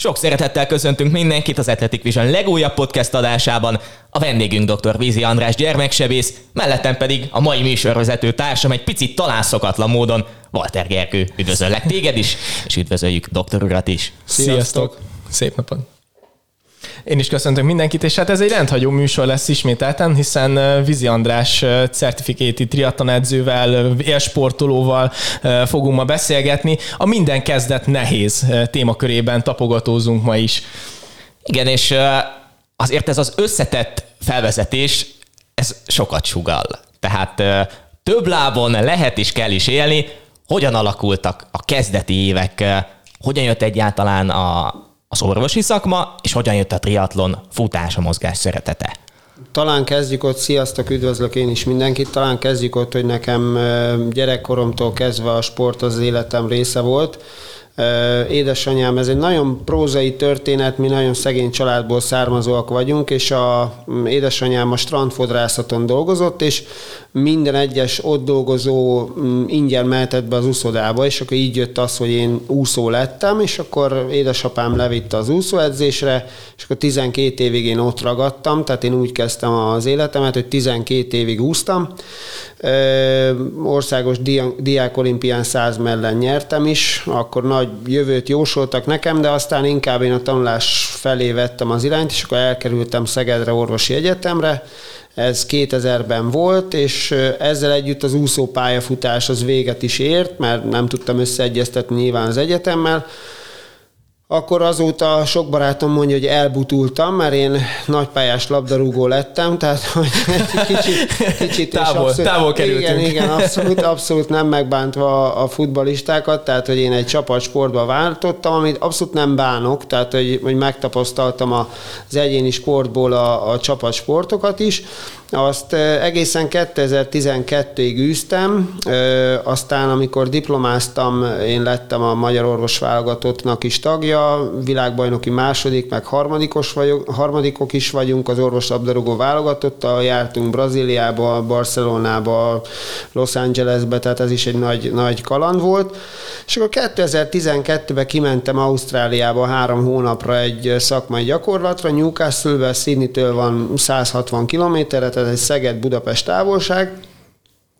Sok szeretettel köszöntünk mindenkit az Athletic Vision legújabb podcast adásában. A vendégünk dr. Vízi András gyermeksebész, mellettem pedig a mai műsorvezető társam egy picit talán szokatlan módon, Walter Gerkő. Üdvözöllek téged is, és üdvözöljük doktor urat is. Sziasztok! Szép napot! Én is köszöntök mindenkit, és hát ez egy rendhagyó műsor lesz ismételten, hiszen Vizi András certifikéti triatlon edzővel, élsportolóval fogunk ma beszélgetni. A minden kezdet nehéz témakörében tapogatózunk ma is. Igen, és azért ez az összetett felvezetés, ez sokat sugal. Tehát több lábon lehet és kell is élni. Hogyan alakultak a kezdeti évek? Hogyan jött egyáltalán a, az orvosi szakma, és hogyan jött a triatlon futás, a mozgás szeretete? Talán kezdjük ott, sziasztok, üdvözlök én is mindenkit, talán kezdjük ott, hogy nekem gyerekkoromtól kezdve a sport az életem része volt, Édesanyám, ez egy nagyon prózai történet, mi nagyon szegény családból származóak vagyunk, és a mm, édesanyám a strandfodrászaton dolgozott, és minden egyes ott dolgozó mm, ingyen mehetett be az úszodába, és akkor így jött az, hogy én úszó lettem, és akkor édesapám levitte az úszóedzésre, és akkor 12 évig én ott ragadtam, tehát én úgy kezdtem az életemet, hogy 12 évig úsztam. Országos diák olimpián 100 mellen nyertem is, akkor nagy jövőt jósoltak nekem, de aztán inkább én a tanulás felé vettem az irányt, és akkor elkerültem Szegedre orvosi egyetemre. Ez 2000-ben volt, és ezzel együtt az úszópályafutás az véget is ért, mert nem tudtam összeegyeztetni nyilván az egyetemmel akkor azóta sok barátom mondja, hogy elbutultam, mert én nagypályás labdarúgó lettem, tehát hogy kicsit, kicsit távol, abszolút, távol kerültünk. Igen, igen, abszolút, abszolút nem megbántva a futbalistákat, tehát hogy én egy csapatsportba váltottam, amit abszolút nem bánok, tehát hogy, hogy megtapasztaltam az egyéni sportból a, a csapatsportokat is, azt egészen 2012-ig űztem, aztán amikor diplomáztam, én lettem a Magyar Orvos Válogatottnak is tagja, világbajnoki második, meg harmadikos vagyok, harmadikok is vagyunk, az orvos labdarúgó válogatottal jártunk Brazíliába, Barcelonába, Los Angelesbe, tehát ez is egy nagy, nagy kaland volt. És akkor 2012-ben kimentem Ausztráliába három hónapra egy szakmai gyakorlatra, Newcastle-be, Sydney-től van 160 kilométerre, tehát egy Szeged-Budapest távolság,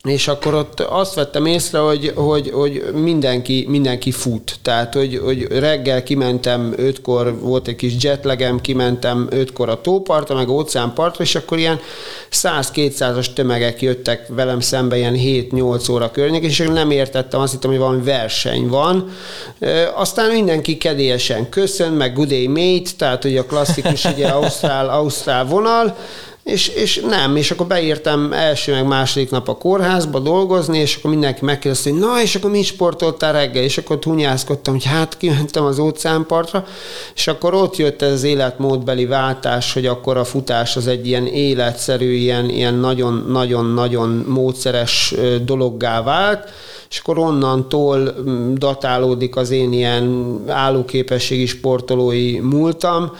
és akkor ott azt vettem észre, hogy, hogy, hogy mindenki, mindenki fut. Tehát, hogy, hogy reggel kimentem ötkor, volt egy kis jetlegem, kimentem ötkor a tópartra, meg óceánpartra, és akkor ilyen 100-200-as tömegek jöttek velem szembe ilyen 7-8 óra környék, és nem értettem, azt hittem, hogy valami verseny van. Aztán mindenki kedélyesen köszön, meg good day mate, tehát hogy a klasszikus ugye ausztrál, ausztrál vonal, és, és nem, és akkor beírtam első meg második nap a kórházba dolgozni, és akkor mindenki megkérdezte, hogy na, és akkor mi sportoltál reggel, és akkor hunyászkodtam, hogy hát kimentem az óceánpartra, és akkor ott jött ez az életmódbeli váltás, hogy akkor a futás az egy ilyen életszerű, ilyen, ilyen nagyon-nagyon-nagyon módszeres dologgá vált, és akkor onnantól datálódik az én ilyen állóképességi sportolói múltam,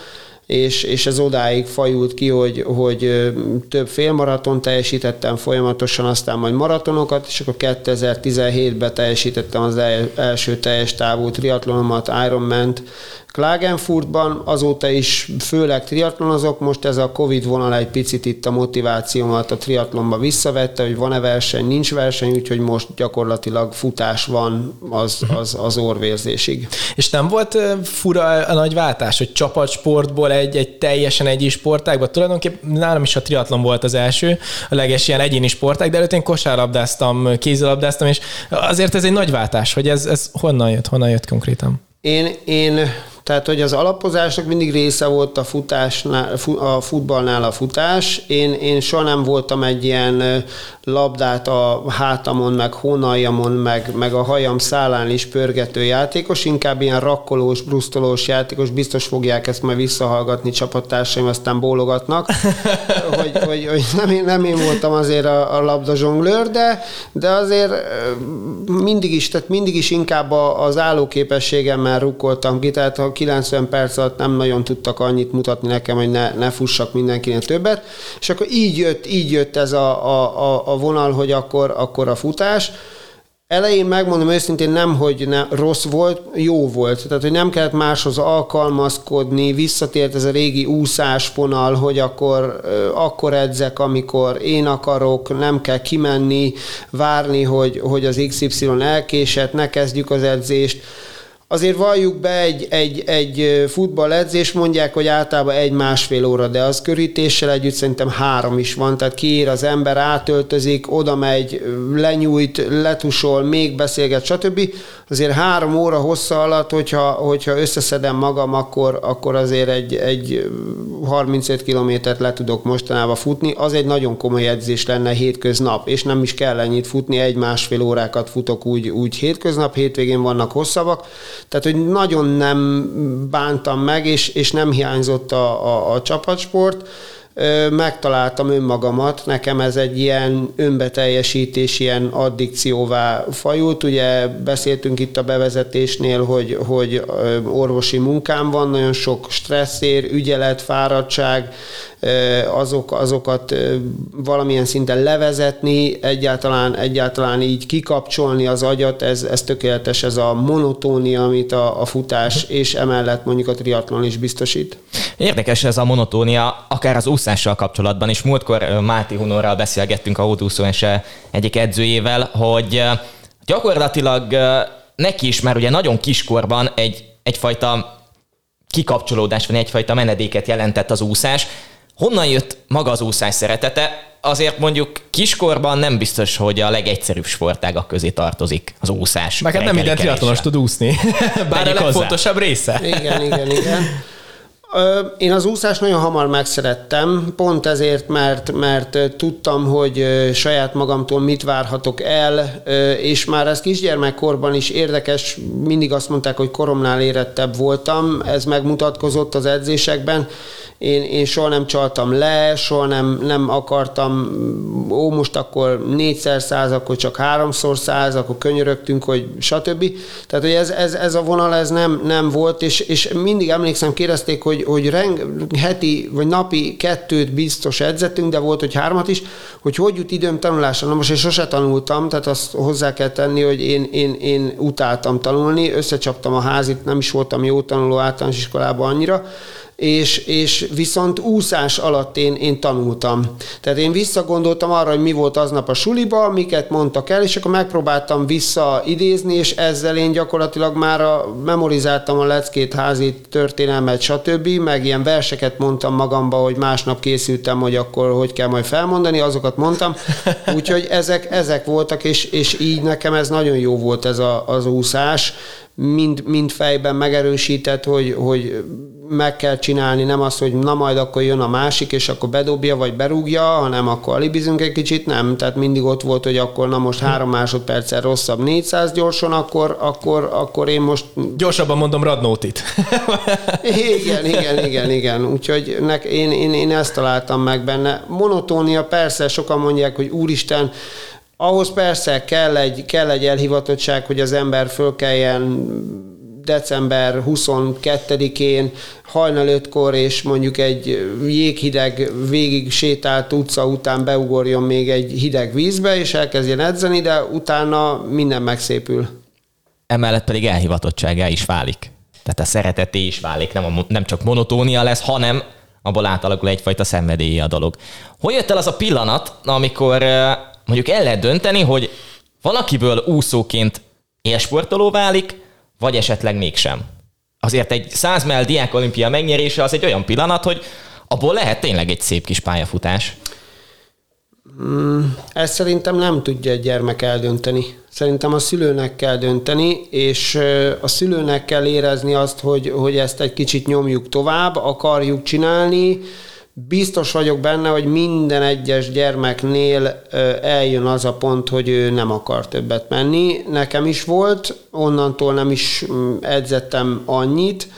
és, és ez odáig fajult ki, hogy, hogy több félmaraton teljesítettem folyamatosan, aztán majd maratonokat, és akkor 2017-ben teljesítettem az első teljes távú triatlonomat, Ironman-t, Klagenfurtban, azóta is főleg triatlonozok, most ez a Covid vonal egy picit itt a motivációmat a triatlonba visszavette, hogy van-e verseny, nincs verseny, úgyhogy most gyakorlatilag futás van az, az, az orvérzésig. És nem volt fura a nagy váltás, hogy csapatsportból egy, egy teljesen egyéni sportágba, tulajdonképpen nálam is a triatlon volt az első, a leges ilyen egyéni sportág, de előtt én kosárlabdáztam, kézilabdáztam, és azért ez egy nagy váltás, hogy ez, ez honnan jött, honnan jött konkrétan? Én, én tehát, hogy az alapozásnak mindig része volt a, futásnál, a futballnál a futás. Én, én soha nem voltam egy ilyen labdát a hátamon, meg hónaljamon, meg, meg a hajam szálán is pörgető játékos, inkább ilyen rakkolós, brusztolós játékos, biztos fogják ezt majd visszahallgatni csapattársaim, aztán bólogatnak, hogy, hogy, hogy nem, én, nem én voltam azért a, a labda zsonglőr, de, de azért mindig is, tehát mindig is inkább az állóképességemmel rukkoltam ki, tehát ha 90 perc alatt nem nagyon tudtak annyit mutatni nekem, hogy ne, ne fussak mindenkinek többet, és akkor így jött, így jött ez a, a, a, a vonal, hogy akkor, akkor a futás, Elején megmondom őszintén nem, hogy ne, rossz volt, jó volt. Tehát, hogy nem kellett máshoz alkalmazkodni, visszatért ez a régi úszásfonal, hogy akkor, akkor edzek, amikor én akarok, nem kell kimenni, várni, hogy, hogy az XY elkésett, ne kezdjük az edzést Azért valljuk be egy, egy, egy futballedzés, mondják, hogy általában egy-másfél óra, de az körítéssel együtt szerintem három is van, tehát kiír az ember, átöltözik, oda megy, lenyújt, letusol, még beszélget, stb. Azért három óra hossza alatt, hogyha, hogyha összeszedem magam, akkor, akkor azért egy, egy 35 kilométert le tudok mostanában futni. Az egy nagyon komoly edzés lenne hétköznap, és nem is kell ennyit futni, egy-másfél órákat futok úgy, úgy hétköznap, hétvégén vannak hosszabbak, tehát, hogy nagyon nem bántam meg, és, és nem hiányzott a, a, a csapatsport megtaláltam önmagamat, nekem ez egy ilyen önbeteljesítés, ilyen addikcióvá fajult. Ugye beszéltünk itt a bevezetésnél, hogy, hogy orvosi munkám van, nagyon sok stresszér, ügyelet, fáradtság, azok, azokat valamilyen szinten levezetni, egyáltalán, egyáltalán így kikapcsolni az agyat, ez, ez tökéletes, ez a monotónia, amit a, a futás és emellett mondjuk a triatlon is biztosít. Érdekes ez a monotónia, akár az úszással kapcsolatban is. Múltkor Máti Hunorral beszélgettünk a Hódúszóes egyik edzőjével, hogy gyakorlatilag neki is már ugye nagyon kiskorban egy, egyfajta kikapcsolódás, vagy egyfajta menedéket jelentett az úszás, Honnan jött maga az úszás szeretete? Azért mondjuk kiskorban nem biztos, hogy a legegyszerűbb sportágak közé tartozik az úszás. Meg hát nem minden triatlonos tud úszni, bár a legfontosabb része. Igen, igen, igen. Én az úszást nagyon hamar megszerettem, pont ezért, mert, mert tudtam, hogy saját magamtól mit várhatok el, és már ez kisgyermekkorban is érdekes, mindig azt mondták, hogy koromnál érettebb voltam, ez megmutatkozott az edzésekben, én, én soha nem csaltam le, soha nem, nem akartam, ó, most akkor négyszer száz, akkor csak háromszor száz, akkor könyörögtünk, hogy stb. Tehát, hogy ez, ez, ez a vonal, ez nem, nem volt, és, és mindig emlékszem, kérdezték, hogy, hogy reng, heti vagy napi kettőt biztos edzettünk, de volt, hogy hármat is, hogy hogy jut időm tanulásra. Na most én sose tanultam, tehát azt hozzá kell tenni, hogy én, én, én utáltam tanulni, összecsaptam a házit, nem is voltam jó tanuló általános iskolában annyira, és, és viszont úszás alatt én, én tanultam. Tehát én visszagondoltam arra, hogy mi volt aznap a suliba, miket mondtak el, és akkor megpróbáltam visszaidézni, és ezzel én gyakorlatilag már a, memorizáltam a leckét, házi történelmet, stb., meg ilyen verseket mondtam magamba, hogy másnap készültem, hogy akkor hogy kell majd felmondani, azokat mondtam. Úgyhogy ezek, ezek voltak, és, és így nekem ez nagyon jó volt ez a, az úszás, mind, mind fejben megerősített, hogy, hogy meg kell csinálni, nem az, hogy na majd akkor jön a másik, és akkor bedobja, vagy berúgja, hanem akkor alibizünk egy kicsit, nem. Tehát mindig ott volt, hogy akkor na most három másodperccel rosszabb 400 gyorsan, akkor, akkor, akkor én most... Gyorsabban mondom Radnótit. igen, igen, igen, igen. Úgyhogy nek, én, én, én ezt találtam meg benne. Monotónia, persze, sokan mondják, hogy úristen, ahhoz persze kell egy, kell egy elhivatottság, hogy az ember fölkeljen december 22-én hajnal ötkor, és mondjuk egy jéghideg végig sétált utca után beugorjon még egy hideg vízbe, és elkezdjen edzeni, de utána minden megszépül. Emellett pedig elhivatottságá is válik. Tehát a szereteté is válik, nem, a, nem csak monotónia lesz, hanem abból átalakul egyfajta szenvedélye a dolog. Hogy jött el az a pillanat, amikor mondjuk el lehet dönteni, hogy valakiből úszóként élsportoló válik, vagy esetleg mégsem. Azért egy 100 mell diák olimpia megnyerése az egy olyan pillanat, hogy abból lehet tényleg egy szép kis pályafutás. Mm, ezt szerintem nem tudja egy gyermek eldönteni. Szerintem a szülőnek kell dönteni, és a szülőnek kell érezni azt, hogy, hogy ezt egy kicsit nyomjuk tovább, akarjuk csinálni, Biztos vagyok benne, hogy minden egyes gyermeknél eljön az a pont, hogy ő nem akar többet menni. Nekem is volt, onnantól nem is mm, edzettem annyit.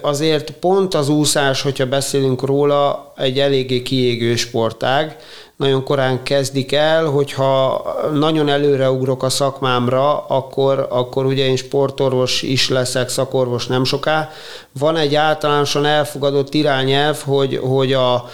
Azért pont az úszás, hogyha beszélünk róla, egy eléggé kiégő sportág nagyon korán kezdik el, hogyha nagyon előreugrok a szakmámra, akkor, akkor ugye én sportorvos is leszek, szakorvos nem soká. Van egy általánosan elfogadott irányelv, hogy, hogy a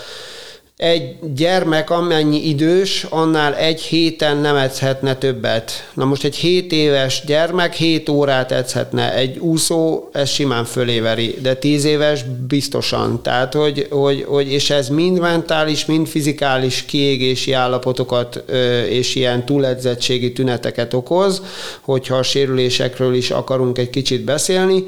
egy gyermek amennyi idős, annál egy héten nem edzhetne többet. Na most egy 7 éves gyermek 7 órát edzhetne, egy úszó ez simán föléveri, de 10 éves biztosan. Tehát, hogy, hogy, hogy és ez mind mentális, mind fizikális kiégési állapotokat és ilyen túledzettségi tüneteket okoz, hogyha a sérülésekről is akarunk egy kicsit beszélni.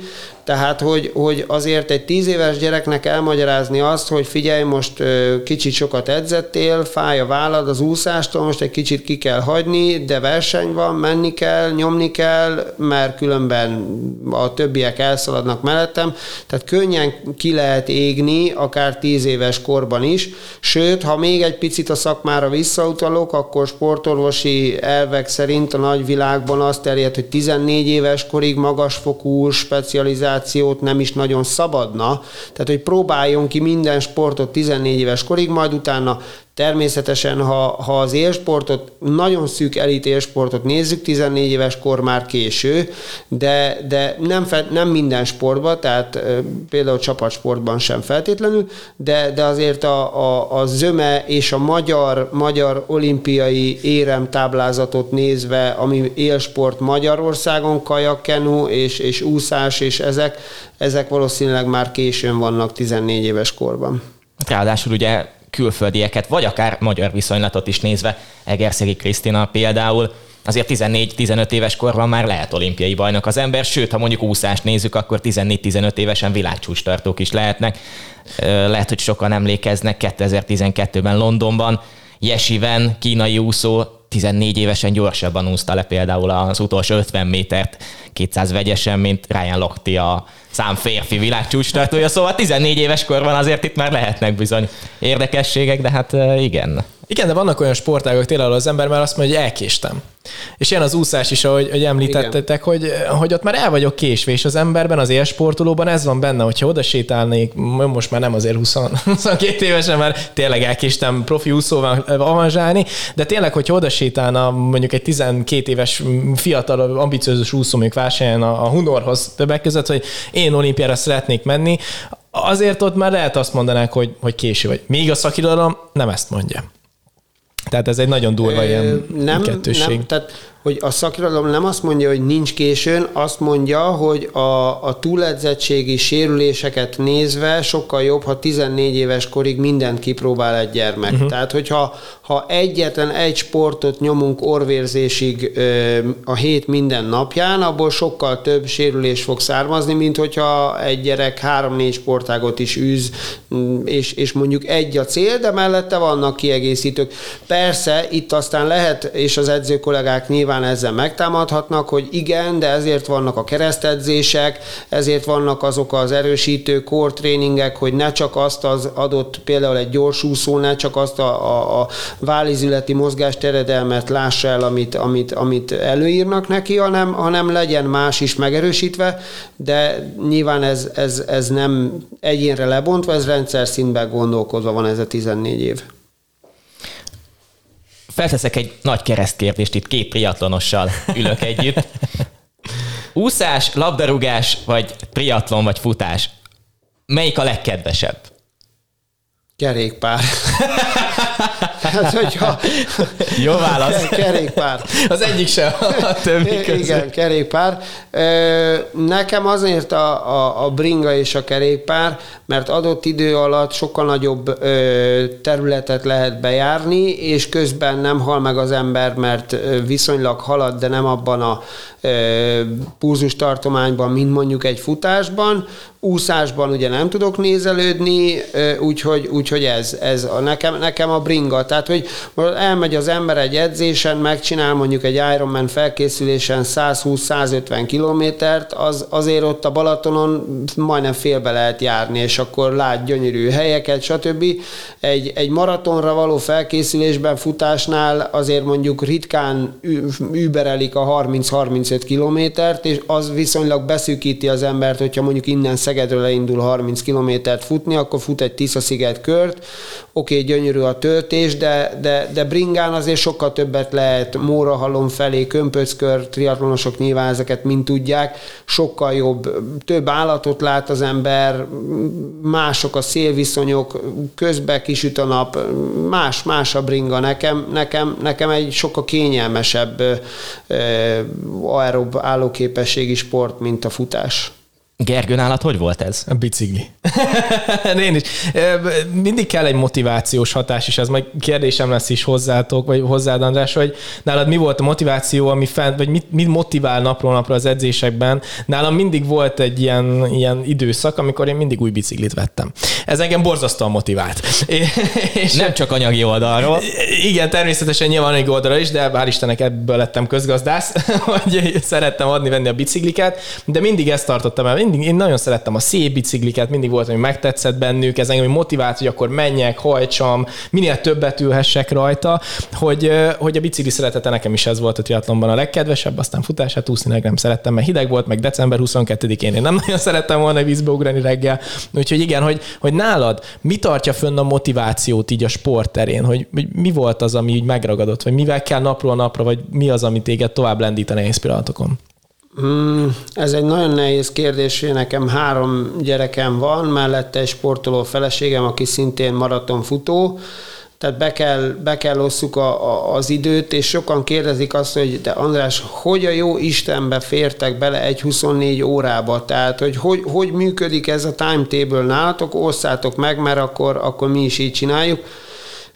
Tehát, hogy, hogy azért egy tíz éves gyereknek elmagyarázni azt, hogy figyelj, most kicsit sokat edzettél, fáj a vállad az úszástól, most egy kicsit ki kell hagyni, de verseny van, menni kell, nyomni kell, mert különben a többiek elszaladnak mellettem. Tehát könnyen ki lehet égni, akár tíz éves korban is. Sőt, ha még egy picit a szakmára visszautalok, akkor sportorvosi elvek szerint a nagyvilágban azt terjed, hogy 14 éves korig magasfokú specializáció generációt nem is nagyon szabadna, tehát hogy próbáljon ki minden sportot 14 éves korig, majd utána Természetesen, ha, ha az élsportot, nagyon szűk elit élsportot nézzük, 14 éves kor már késő, de, de nem, fe, nem minden sportban, tehát például csapatsportban sem feltétlenül, de, de azért a, a, a zöme és a magyar, magyar olimpiai érem táblázatot nézve, ami élsport Magyarországon, kajakkenu és, és úszás, és ezek, ezek valószínűleg már későn vannak 14 éves korban. Ráadásul ugye külföldieket, vagy akár magyar viszonylatot is nézve, Egerszegi Krisztina például, azért 14-15 éves korban már lehet olimpiai bajnok az ember, sőt, ha mondjuk úszást nézzük, akkor 14-15 évesen világcsúcstartók is lehetnek. Lehet, hogy sokan emlékeznek 2012-ben Londonban, Jesiven, kínai úszó 14 évesen gyorsabban úszta le például az utolsó 50 métert 200 vegyesen, mint Ryan Lochte a szám férfi világcsúcstartója, szóval 14 éves korban azért itt már lehetnek bizony érdekességek, de hát igen. Igen, de vannak olyan sportágok tényleg, az ember már azt mondja, hogy elkéstem. És ilyen az úszás is, ahogy, ahogy említettetek, hogy, hogy ott már el vagyok késve, és az emberben, az élsportolóban ez van benne, hogyha oda sétálnék, most már nem azért 20, 22 évesen, mert tényleg elkéstem profi úszóval avanzsálni, de tényleg, hogyha oda sétálna mondjuk egy 12 éves fiatal, ambiciózus úszó, mondjuk versenyen a, a Hunorhoz többek között, hogy én olimpiára szeretnék menni, azért ott már lehet azt mondanák, hogy, hogy késő vagy. Míg a szakirodalom nem ezt mondja. Tehát ez egy nagyon durva ilyen nem, kettősség. Nem, tehát hogy a szakirodalom nem azt mondja, hogy nincs későn, azt mondja, hogy a, a túledzettségi sérüléseket nézve sokkal jobb, ha 14 éves korig mindent kipróbál egy gyermek. Uh-huh. Tehát, hogyha ha egyetlen egy sportot nyomunk orvérzésig ö, a hét minden napján, abból sokkal több sérülés fog származni, mint hogyha egy gyerek három-négy sportágot is űz, mm, és, és mondjuk egy a cél, de mellette vannak kiegészítők. Persze, itt aztán lehet, és az edző kollégák nyilván nyilván ezzel megtámadhatnak, hogy igen, de ezért vannak a keresztedzések, ezért vannak azok az erősítő core tréningek, hogy ne csak azt az adott, például egy gyorsúszó, ne csak azt a, a, a válizületi mozgásteredelmet lássa el, amit, amit, amit előírnak neki, hanem, hanem legyen más is megerősítve, de nyilván ez, ez, ez nem egyénre lebontva, ez rendszer szintben gondolkodva van ez a 14 év felteszek egy nagy keresztkérdést, itt két triatlonossal ülök együtt. Úszás, labdarúgás, vagy triatlon, vagy futás? Melyik a legkedvesebb? Kerékpár. hát, hogyha... Jó válasz. Kerékpár. Az egyik sem a többi közül. Igen, kerékpár. Nekem azért a, a, a bringa és a kerékpár, mert adott idő alatt sokkal nagyobb területet lehet bejárni, és közben nem hal meg az ember, mert viszonylag halad, de nem abban a pulzus tartományban, mint mondjuk egy futásban. Úszásban ugye nem tudok nézelődni, úgyhogy, úgyhogy ez, ez a, nekem, nekem a bringa. Tehát, hogy elmegy az ember egy edzésen, megcsinál mondjuk egy Ironman felkészülésen 120-150 kilométert, az, azért ott a Balatonon majdnem félbe lehet járni, és akkor lát gyönyörű helyeket, stb. Egy, egy maratonra való felkészülésben, futásnál azért mondjuk ritkán überelik a 30-35 kilométert, és az viszonylag beszűkíti az embert, hogyha mondjuk innen Szegedről leindul 30 kilométert futni, akkor fut egy Tisza-sziget kör, kört, oké, okay, gyönyörű a töltés, de, de, de bringán azért sokkal többet lehet Mórahalom felé, Kömpöckör, triatlonosok nyilván ezeket mind tudják, sokkal jobb, több állatot lát az ember, mások a szélviszonyok, közbe kisüt a nap, más, más a bringa. Nekem, nekem, nekem egy sokkal kényelmesebb aerob állóképességi sport, mint a futás. Gergő, nálad hogy volt ez? A bicikli. Én is. Mindig kell egy motivációs hatás, és ez majd kérdésem lesz is hozzátok, vagy hozzád, András, hogy nálad mi volt a motiváció, ami fent, vagy mit, mit motivál napról napra az edzésekben? Nálam mindig volt egy ilyen, ilyen időszak, amikor én mindig új biciklit vettem. Ez engem borzasztóan motivált. és Nem csak anyagi oldalról. Igen, természetesen nyilván anyagi oldalra is, de bár Istenek ebből lettem közgazdász, hogy szerettem adni-venni a bicikliket, de mindig ezt tartottam el mindig, én nagyon szerettem a szép bicikliket, mindig volt, hogy megtetszett bennük, ez engem motivált, hogy akkor menjek, hajtsam, minél többet ülhessek rajta, hogy, hogy a bicikli szeretete nekem is ez volt a triatlonban a legkedvesebb, aztán futását úszni nem szerettem, mert hideg volt, meg december 22-én én nem nagyon szerettem volna vízbe ugrani reggel. Úgyhogy igen, hogy, hogy nálad mi tartja fönn a motivációt így a sportterén, hogy, hogy mi volt az, ami így megragadott, vagy mivel kell napról napra, vagy mi az, ami téged tovább lendít a nehéz pillanatokon? Mm, ez egy nagyon nehéz kérdés, nekem három gyerekem van, mellette egy sportoló feleségem, aki szintén maratonfutó, tehát be kell, be kell osszuk a, a, az időt, és sokan kérdezik azt, hogy de András, hogy a jó Istenbe fértek bele egy 24 órába? Tehát, hogy hogy, hogy működik ez a timetable nálatok, osszátok meg, mert akkor, akkor mi is így csináljuk.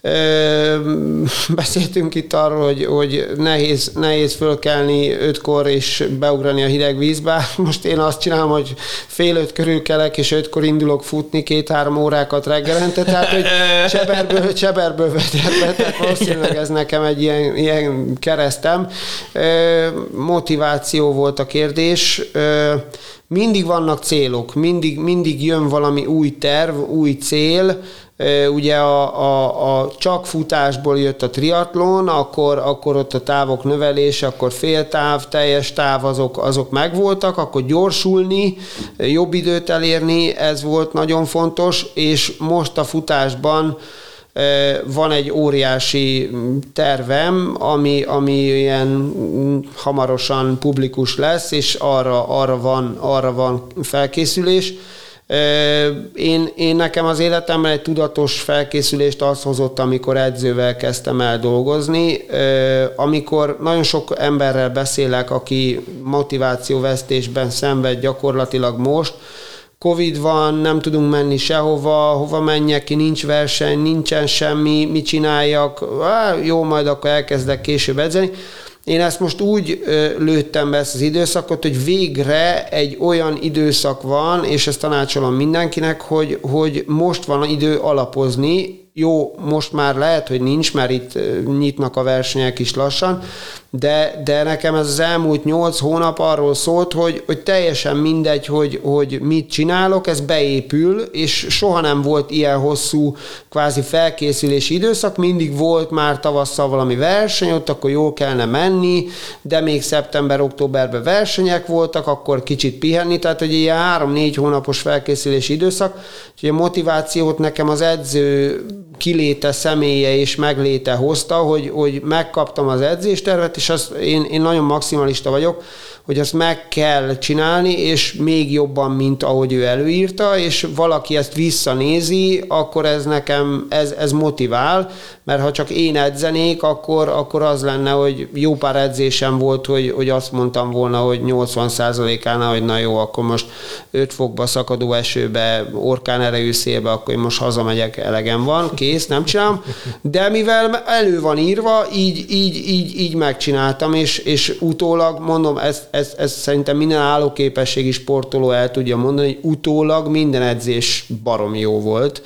Beszéltünk itt arról, hogy, hogy nehéz, nehéz fölkelni ötkor és beugrani a hideg vízbe. Most én azt csinálom, hogy fél öt körül kelek, és ötkor indulok futni két-három órákat reggelente, tehát hogy cseberből, cseberből vetett tehát valószínűleg ez nekem egy ilyen, ilyen keresztem. Motiváció volt a kérdés mindig vannak célok, mindig, mindig jön valami új terv, új cél, ugye a, a, a csak futásból jött a triatlon, akkor, akkor ott a távok növelése, akkor féltáv, teljes táv, azok, azok megvoltak, akkor gyorsulni, jobb időt elérni, ez volt nagyon fontos, és most a futásban van egy óriási tervem, ami, ami ilyen hamarosan publikus lesz, és arra, arra, van, arra van felkészülés én, én nekem az életemben egy tudatos felkészülést az hozott, amikor edzővel kezdtem el dolgozni. Amikor nagyon sok emberrel beszélek, aki motivációvesztésben szenved gyakorlatilag most, Covid van, nem tudunk menni sehova, hova menjek ki, nincs verseny, nincsen semmi, mit csináljak, Á, jó, majd akkor elkezdek később edzeni. Én ezt most úgy lőttem be ezt az időszakot, hogy végre egy olyan időszak van, és ezt tanácsolom mindenkinek, hogy, hogy most van idő alapozni, jó, most már lehet, hogy nincs, mert itt nyitnak a versenyek is lassan, de, de nekem ez az elmúlt nyolc hónap arról szólt, hogy, hogy teljesen mindegy, hogy, hogy mit csinálok, ez beépül, és soha nem volt ilyen hosszú kvázi felkészülési időszak, mindig volt már tavasszal valami verseny, ott akkor jól kellene menni, de még szeptember-októberben versenyek voltak, akkor kicsit pihenni, tehát hogy ilyen három-négy hónapos felkészülési időszak, úgyhogy a motivációt nekem az edző kiléte, személye és megléte hozta, hogy, hogy megkaptam az edzéstervet, és azt én, én nagyon maximalista vagyok, hogy azt meg kell csinálni, és még jobban, mint ahogy ő előírta, és valaki ezt visszanézi, akkor ez nekem, ez, ez motivál, mert ha csak én edzenék, akkor, akkor az lenne, hogy jó pár edzésem volt, hogy, hogy azt mondtam volna, hogy 80%-ánál, hogy na jó, akkor most 5 fokba szakadó esőbe, orkán erejű szélbe, akkor én most hazamegyek, elegem van, kész, nem csinálom, de mivel elő van írva, így, így, így, így megcsináltam, és, és utólag mondom, ez, ez, ez szerintem minden állóképességi sportoló el tudja mondani, hogy utólag minden edzés barom jó volt,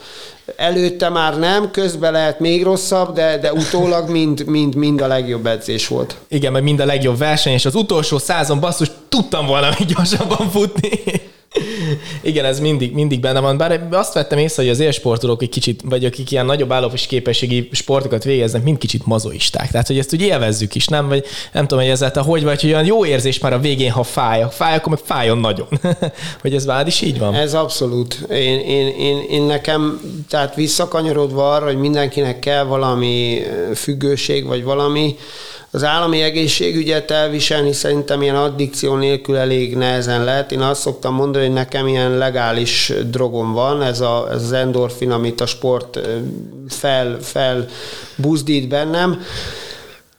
Előtte már nem, közben lehet még rosszabb, de, de utólag mind, mind, mind a legjobb edzés volt. Igen, mert mind a legjobb verseny, és az utolsó százon basszus tudtam volna még gyorsabban futni. Igen, ez mindig, mindig benne van. Bár azt vettem észre, hogy az élsportolók egy kicsit, vagy akik ilyen nagyobb állapos képességi sportokat végeznek, mind kicsit mazoisták. Tehát, hogy ezt úgy élvezzük is, nem? Vagy nem tudom, hogy ezzel te hogy vagy, hogy olyan jó érzés már a végén, ha fáj. Ha fáj, akkor meg fájjon nagyon. hogy ez vád is így van? Ez abszolút. Én, én, én, én nekem, tehát visszakanyarodva arra, hogy mindenkinek kell valami függőség, vagy valami, az állami egészségügyet elviselni szerintem ilyen addikció nélkül elég nehezen lehet. Én azt szoktam mondani, hogy nekem ilyen legális drogom van, ez, a, ez az endorfin, amit a sport fel, fel buzdít bennem.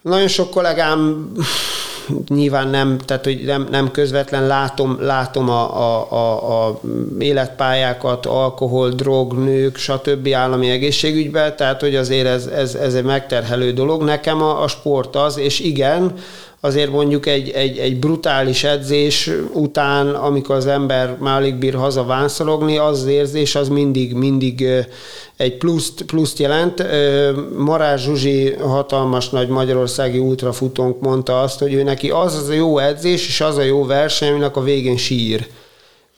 Nagyon sok kollégám nyilván nem, tehát hogy nem, nem közvetlen látom, látom a, a, a, a életpályákat, alkohol, drog, nők, stb. állami egészségügyben, tehát hogy azért ez, ez, ez egy megterhelő dolog. Nekem a, a sport az, és igen, azért mondjuk egy, egy, egy brutális edzés után, amikor az ember már alig bír haza vánszorogni, az, az érzés az mindig, mindig egy pluszt, pluszt jelent. Marás Zsuzsi, hatalmas nagy magyarországi ultrafutónk mondta azt, hogy ő neki az az a jó edzés, és az a jó verseny, aminek a végén sír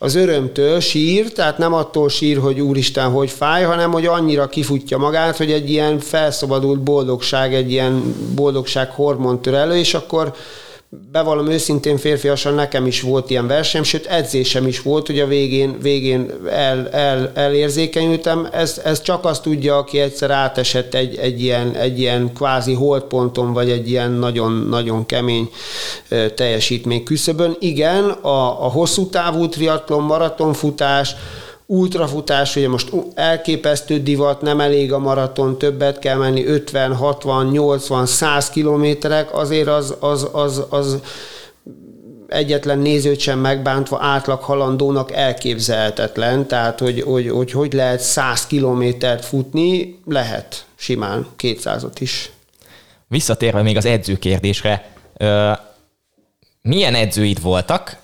az örömtől sír, tehát nem attól sír, hogy úristen, hogy fáj, hanem hogy annyira kifutja magát, hogy egy ilyen felszabadult boldogság, egy ilyen boldogság hormon tör elő, és akkor bevallom őszintén férfiasan nekem is volt ilyen verseny, sőt edzésem is volt, hogy a végén, végén el, el, elérzékenyültem. Ez, ez csak azt tudja, aki egyszer átesett egy, egy, ilyen, egy ilyen kvázi holdponton, vagy egy ilyen nagyon-nagyon kemény teljesítmény küszöbön. Igen, a, a hosszú távú triatlon, maratonfutás, ultrafutás, ugye most elképesztő divat, nem elég a maraton, többet kell menni, 50, 60, 80, 100 kilométerek, azért az, az, az, az egyetlen nézőt sem megbántva átlag halandónak elképzelhetetlen, tehát hogy hogy, hogy, hogy lehet 100 kilométert futni, lehet simán 200-at is. Visszatérve még az edzőkérdésre, milyen edzőid voltak,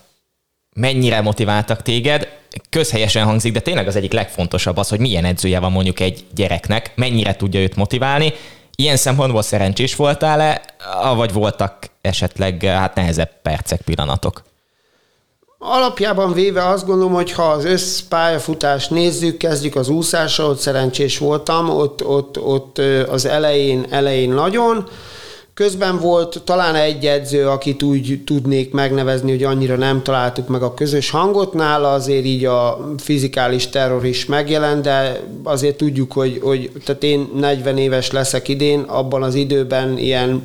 mennyire motiváltak téged, közhelyesen hangzik, de tényleg az egyik legfontosabb az, hogy milyen edzője van mondjuk egy gyereknek, mennyire tudja őt motiválni. Ilyen szempontból szerencsés voltál-e, vagy voltak esetleg hát nehezebb percek, pillanatok? Alapjában véve azt gondolom, hogy ha az összpályafutást nézzük, kezdjük az úszással, ott szerencsés voltam, ott, ott, ott az elején, elején nagyon, Közben volt talán egy edző, akit úgy tudnék megnevezni, hogy annyira nem találtuk meg a közös hangot nála, azért így a fizikális terror is megjelent, de azért tudjuk, hogy, hogy tehát én 40 éves leszek idén, abban az időben ilyen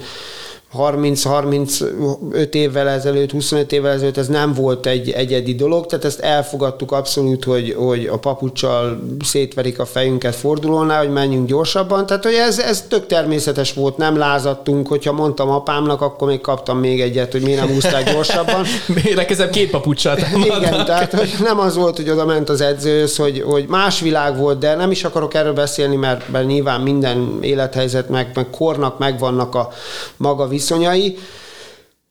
30-35 évvel ezelőtt, 25 évvel ezelőtt ez nem volt egy egyedi dolog, tehát ezt elfogadtuk abszolút, hogy, hogy a papucsal szétverik a fejünket fordulónál, hogy menjünk gyorsabban, tehát hogy ez, ez tök természetes volt, nem lázadtunk, hogyha mondtam apámnak, akkor még kaptam még egyet, hogy miért nem úszták gyorsabban. Legkezebb két papucsal Igen, tehát hogy nem az volt, hogy oda ment az edzőhöz, hogy, hogy más világ volt, de nem is akarok erről beszélni, mert, mert nyilván minden élethelyzet, meg, meg kornak megvannak a maga visz i Sonia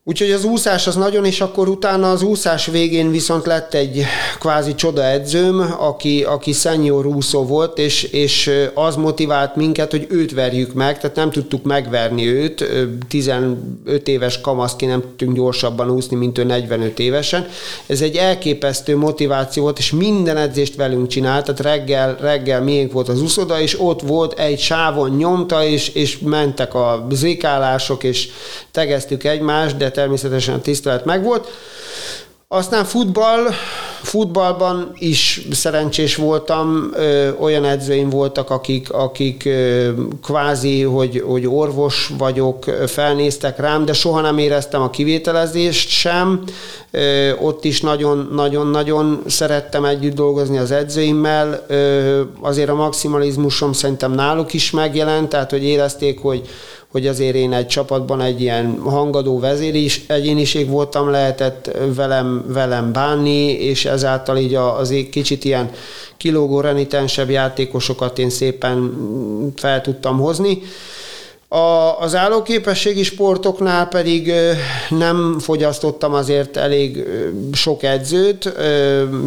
Úgyhogy az úszás az nagyon, és akkor utána az úszás végén viszont lett egy kvázi csoda edzőm, aki, aki senior úszó volt, és, és az motivált minket, hogy őt verjük meg, tehát nem tudtuk megverni őt, 15 éves kamaszként nem tudtunk gyorsabban úszni, mint ő 45 évesen. Ez egy elképesztő motiváció volt, és minden edzést velünk csinált, tehát reggel, reggel miénk volt az úszoda, és ott volt egy sávon nyomta, és, és mentek a zikálások, és tegeztük egymást, de természetesen a tisztelet megvolt. Aztán futball, futballban is szerencsés voltam, ö, olyan edzőim voltak, akik, akik ö, kvázi, hogy, hogy orvos vagyok, felnéztek rám, de soha nem éreztem a kivételezést sem. Ö, ott is nagyon-nagyon-nagyon szerettem együtt dolgozni az edzőimmel. Ö, azért a maximalizmusom szerintem náluk is megjelent, tehát hogy érezték, hogy, hogy azért én egy csapatban egy ilyen hangadó vezér is, egyéniség voltam, lehetett velem, velem bánni, és ezáltal így az kicsit ilyen kilógó renitensebb játékosokat én szépen fel tudtam hozni. A, az állóképességi sportoknál pedig nem fogyasztottam azért elég sok edzőt.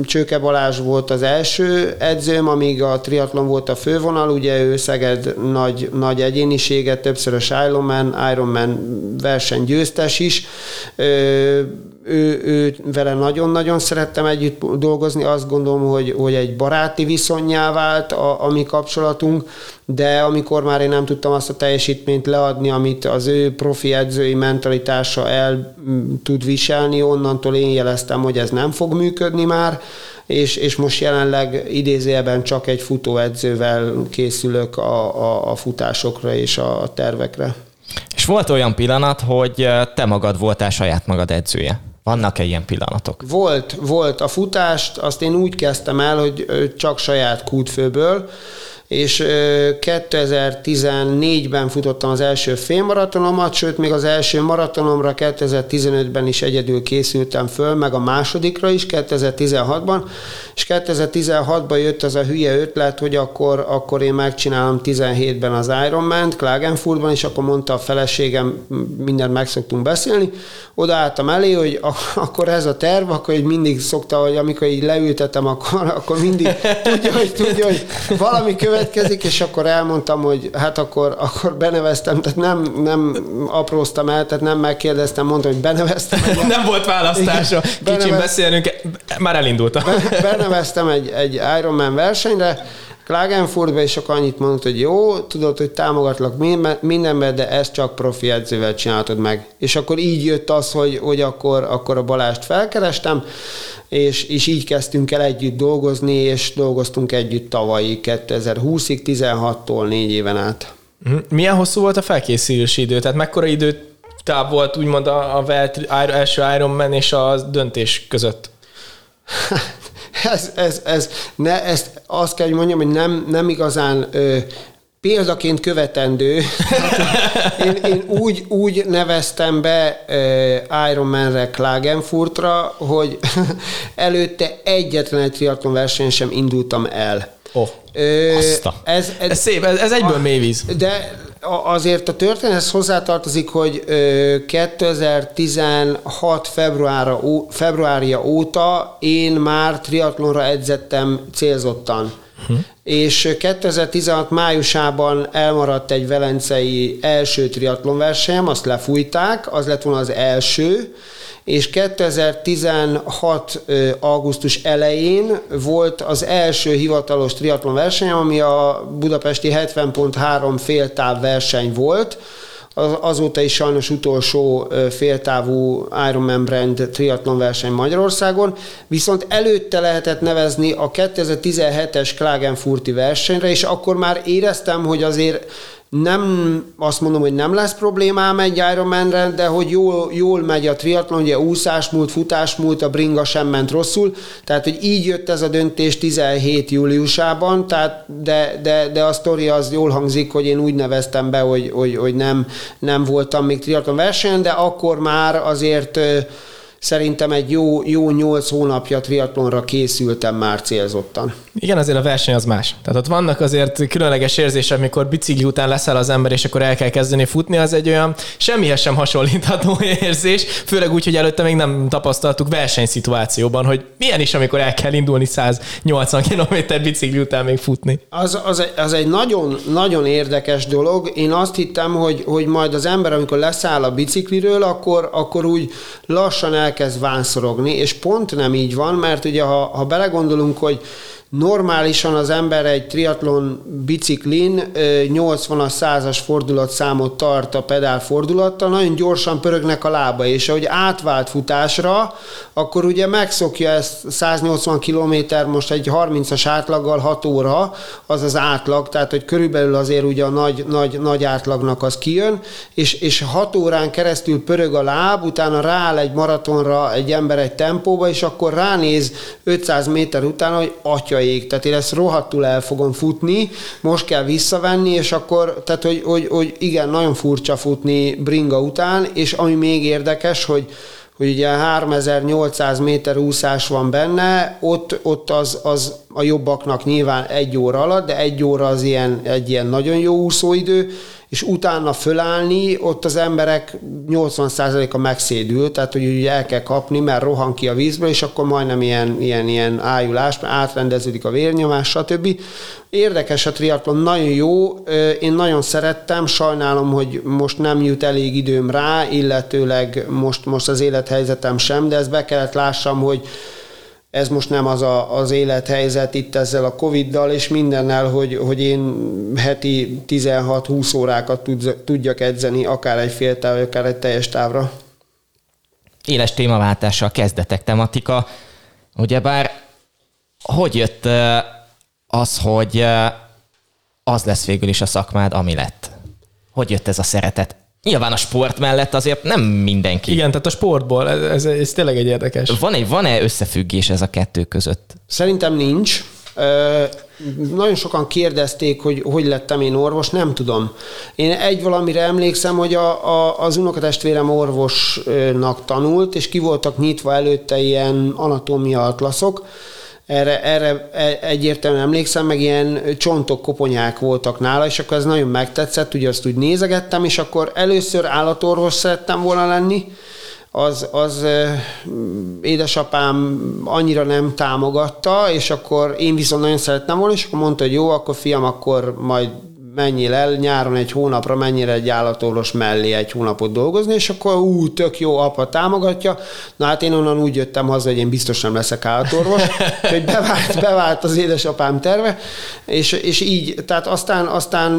Csőke Balázs volt az első edzőm, amíg a triatlon volt a fővonal, ugye ő Szeged nagy, nagy egyéniséget, többszörös Ironman, Ironman versenygyőztes is ő, ő vele nagyon-nagyon szerettem együtt dolgozni, azt gondolom, hogy, hogy egy baráti viszonyjá vált a, a mi kapcsolatunk, de amikor már én nem tudtam azt a teljesítményt leadni, amit az ő profi edzői mentalitása el tud viselni, onnantól én jeleztem, hogy ez nem fog működni már, és, és most jelenleg idézőjelben csak egy futóedzővel készülök a, a, a futásokra és a tervekre. És volt olyan pillanat, hogy te magad voltál saját magad edzője? Vannak-e ilyen pillanatok? Volt, volt. A futást azt én úgy kezdtem el, hogy csak saját kútfőből, és 2014-ben futottam az első félmaratonomat, sőt, még az első maratonomra 2015-ben is egyedül készültem föl, meg a másodikra is 2016-ban, és 2016-ban jött az a hülye ötlet, hogy akkor, akkor én megcsinálom 17-ben az Ironman-t, Klagenfurtban, és akkor mondta a feleségem, mindent meg szoktunk beszélni, odaálltam elé, hogy akkor ez a terv, akkor így mindig szokta, hogy amikor így leültetem, akkor, akkor mindig tudja, hogy tudja, hogy valami következik, és akkor elmondtam, hogy hát akkor, akkor beneveztem, tehát nem, nem apróztam el, tehát nem megkérdeztem, mondtam, hogy beneveztem. Egy, nem volt választása. Kicsim benevez... beszélünk, már elindultam. beneveztem egy, egy Ironman versenyre, Klagenfurtba, és akkor annyit mondott, hogy jó, tudod, hogy támogatlak mindenben, de ezt csak profi edzővel csináltad meg. És akkor így jött az, hogy, hogy akkor, akkor a Balást felkerestem, és, és így kezdtünk el együtt dolgozni, és dolgoztunk együtt tavalyi 2020-ig, 16-tól négy éven át. Mhm. Milyen hosszú volt a felkészülési idő? Tehát mekkora idő táv volt úgymond a, a első Ironman és a döntés között? ez, ez, ez, ne, ezt azt kell, hogy mondjam, hogy nem, nem igazán ö, példaként követendő. én, én úgy, úgy neveztem be uh, Ironman-re Klagenfurtra, hogy előtte egyetlen egy triatlon versenyen sem indultam el. Oh, Ö, ez, ez, ez szép, ez, ez egyből mélyvíz. De azért a történethez hozzátartozik, hogy 2016 februárra, februárja óta én már triatlonra edzettem célzottan. Uh-huh. És 2016 májusában elmaradt egy velencei első triatlonversenyem, azt lefújták, az lett volna az első, és 2016. augusztus elején volt az első hivatalos triatlon verseny, ami a budapesti 70.3 féltáv verseny volt, azóta is sajnos utolsó féltávú Ironman brand triatlon verseny Magyarországon, viszont előtte lehetett nevezni a 2017-es Klagenfurti versenyre, és akkor már éreztem, hogy azért nem azt mondom, hogy nem lesz problémám egy Ironmanre, de hogy jól, jól megy a triatlon, ugye úszás múlt, futás múlt, a bringa sem ment rosszul, tehát hogy így jött ez a döntés 17 júliusában, tehát de, de, de a sztori az jól hangzik, hogy én úgy neveztem be, hogy, hogy, hogy nem, nem voltam még triatlon versenyen, de akkor már azért szerintem egy jó, jó 8 hónapja triatlonra készültem már célzottan. Igen, azért a verseny az más. Tehát ott vannak azért különleges érzések, amikor bicikli után leszel az ember, és akkor el kell kezdeni futni, az egy olyan semmihez sem hasonlítható érzés, főleg úgy, hogy előtte még nem tapasztaltuk versenyszituációban, hogy milyen is, amikor el kell indulni 180 km bicikli után még futni. Az, az, egy, az egy nagyon, nagyon érdekes dolog. Én azt hittem, hogy, hogy majd az ember, amikor leszáll a bicikliről, akkor, akkor úgy lassan elkezd vánszorogni, és pont nem így van, mert ugye ha, ha belegondolunk, hogy Normálisan az ember egy triatlon biciklin 80-as, 100-as fordulat számot tart a pedál fordulattal, nagyon gyorsan pörögnek a lába, és ahogy átvált futásra, akkor ugye megszokja ezt 180 km, most egy 30-as átlaggal 6 óra, az az átlag, tehát hogy körülbelül azért ugye a nagy, nagy, nagy átlagnak az kijön, és, és 6 órán keresztül pörög a láb, utána rááll egy maratonra egy ember egy tempóba, és akkor ránéz 500 méter után, hogy atya ég, tehát én ezt rohadtul el fogom futni, most kell visszavenni, és akkor, tehát hogy, hogy, hogy igen, nagyon furcsa futni bringa után, és ami még érdekes, hogy hogy ugye 3800 méter úszás van benne, ott, ott az, az a jobbaknak nyilván egy óra alatt, de egy óra az ilyen, egy ilyen nagyon jó úszóidő, és utána fölállni, ott az emberek 80%-a megszédül, tehát hogy ugye el kell kapni, mert rohan ki a vízből, és akkor majdnem ilyen, ilyen, ilyen ájulás, átrendeződik a vérnyomás, stb. Érdekes a triatlon, nagyon jó, én nagyon szerettem, sajnálom, hogy most nem jut elég időm rá, illetőleg most, most az élethelyzetem sem, de ezt be kellett lássam, hogy ez most nem az a, az élethelyzet itt ezzel a Covid-dal és mindennel, hogy, hogy én heti 16-20 órákat tudjak edzeni, akár egy fél táv, akár egy teljes távra. Éles témaváltása, kezdetek tematika. Ugyebár hogy jött az, hogy az lesz végül is a szakmád, ami lett? Hogy jött ez a szeretet? Nyilván a sport mellett azért nem mindenki. Igen, tehát a sportból, ez, ez, ez tényleg egy érdekes. Van egy, van-e összefüggés ez a kettő között? Szerintem nincs. Ö, nagyon sokan kérdezték, hogy hogy lettem én orvos, nem tudom. Én egy valamire emlékszem, hogy a, a, az unokatestvérem orvosnak tanult, és ki voltak nyitva előtte ilyen anatómia atlaszok, erre, erre e, egyértelműen emlékszem, meg ilyen csontok, koponyák voltak nála, és akkor ez nagyon megtetszett, ugye azt úgy nézegettem, és akkor először állatorvos szerettem volna lenni, az, az édesapám annyira nem támogatta, és akkor én viszont nagyon szerettem volna, és akkor mondta, hogy jó, akkor fiam, akkor majd menjél el nyáron egy hónapra, mennyire egy állatorvos mellé egy hónapot dolgozni, és akkor ú, tök jó, apa támogatja. Na hát én onnan úgy jöttem haza, hogy én biztos nem leszek állatorvos, hogy bevált, bevált az édesapám terve, és, és így, tehát aztán, aztán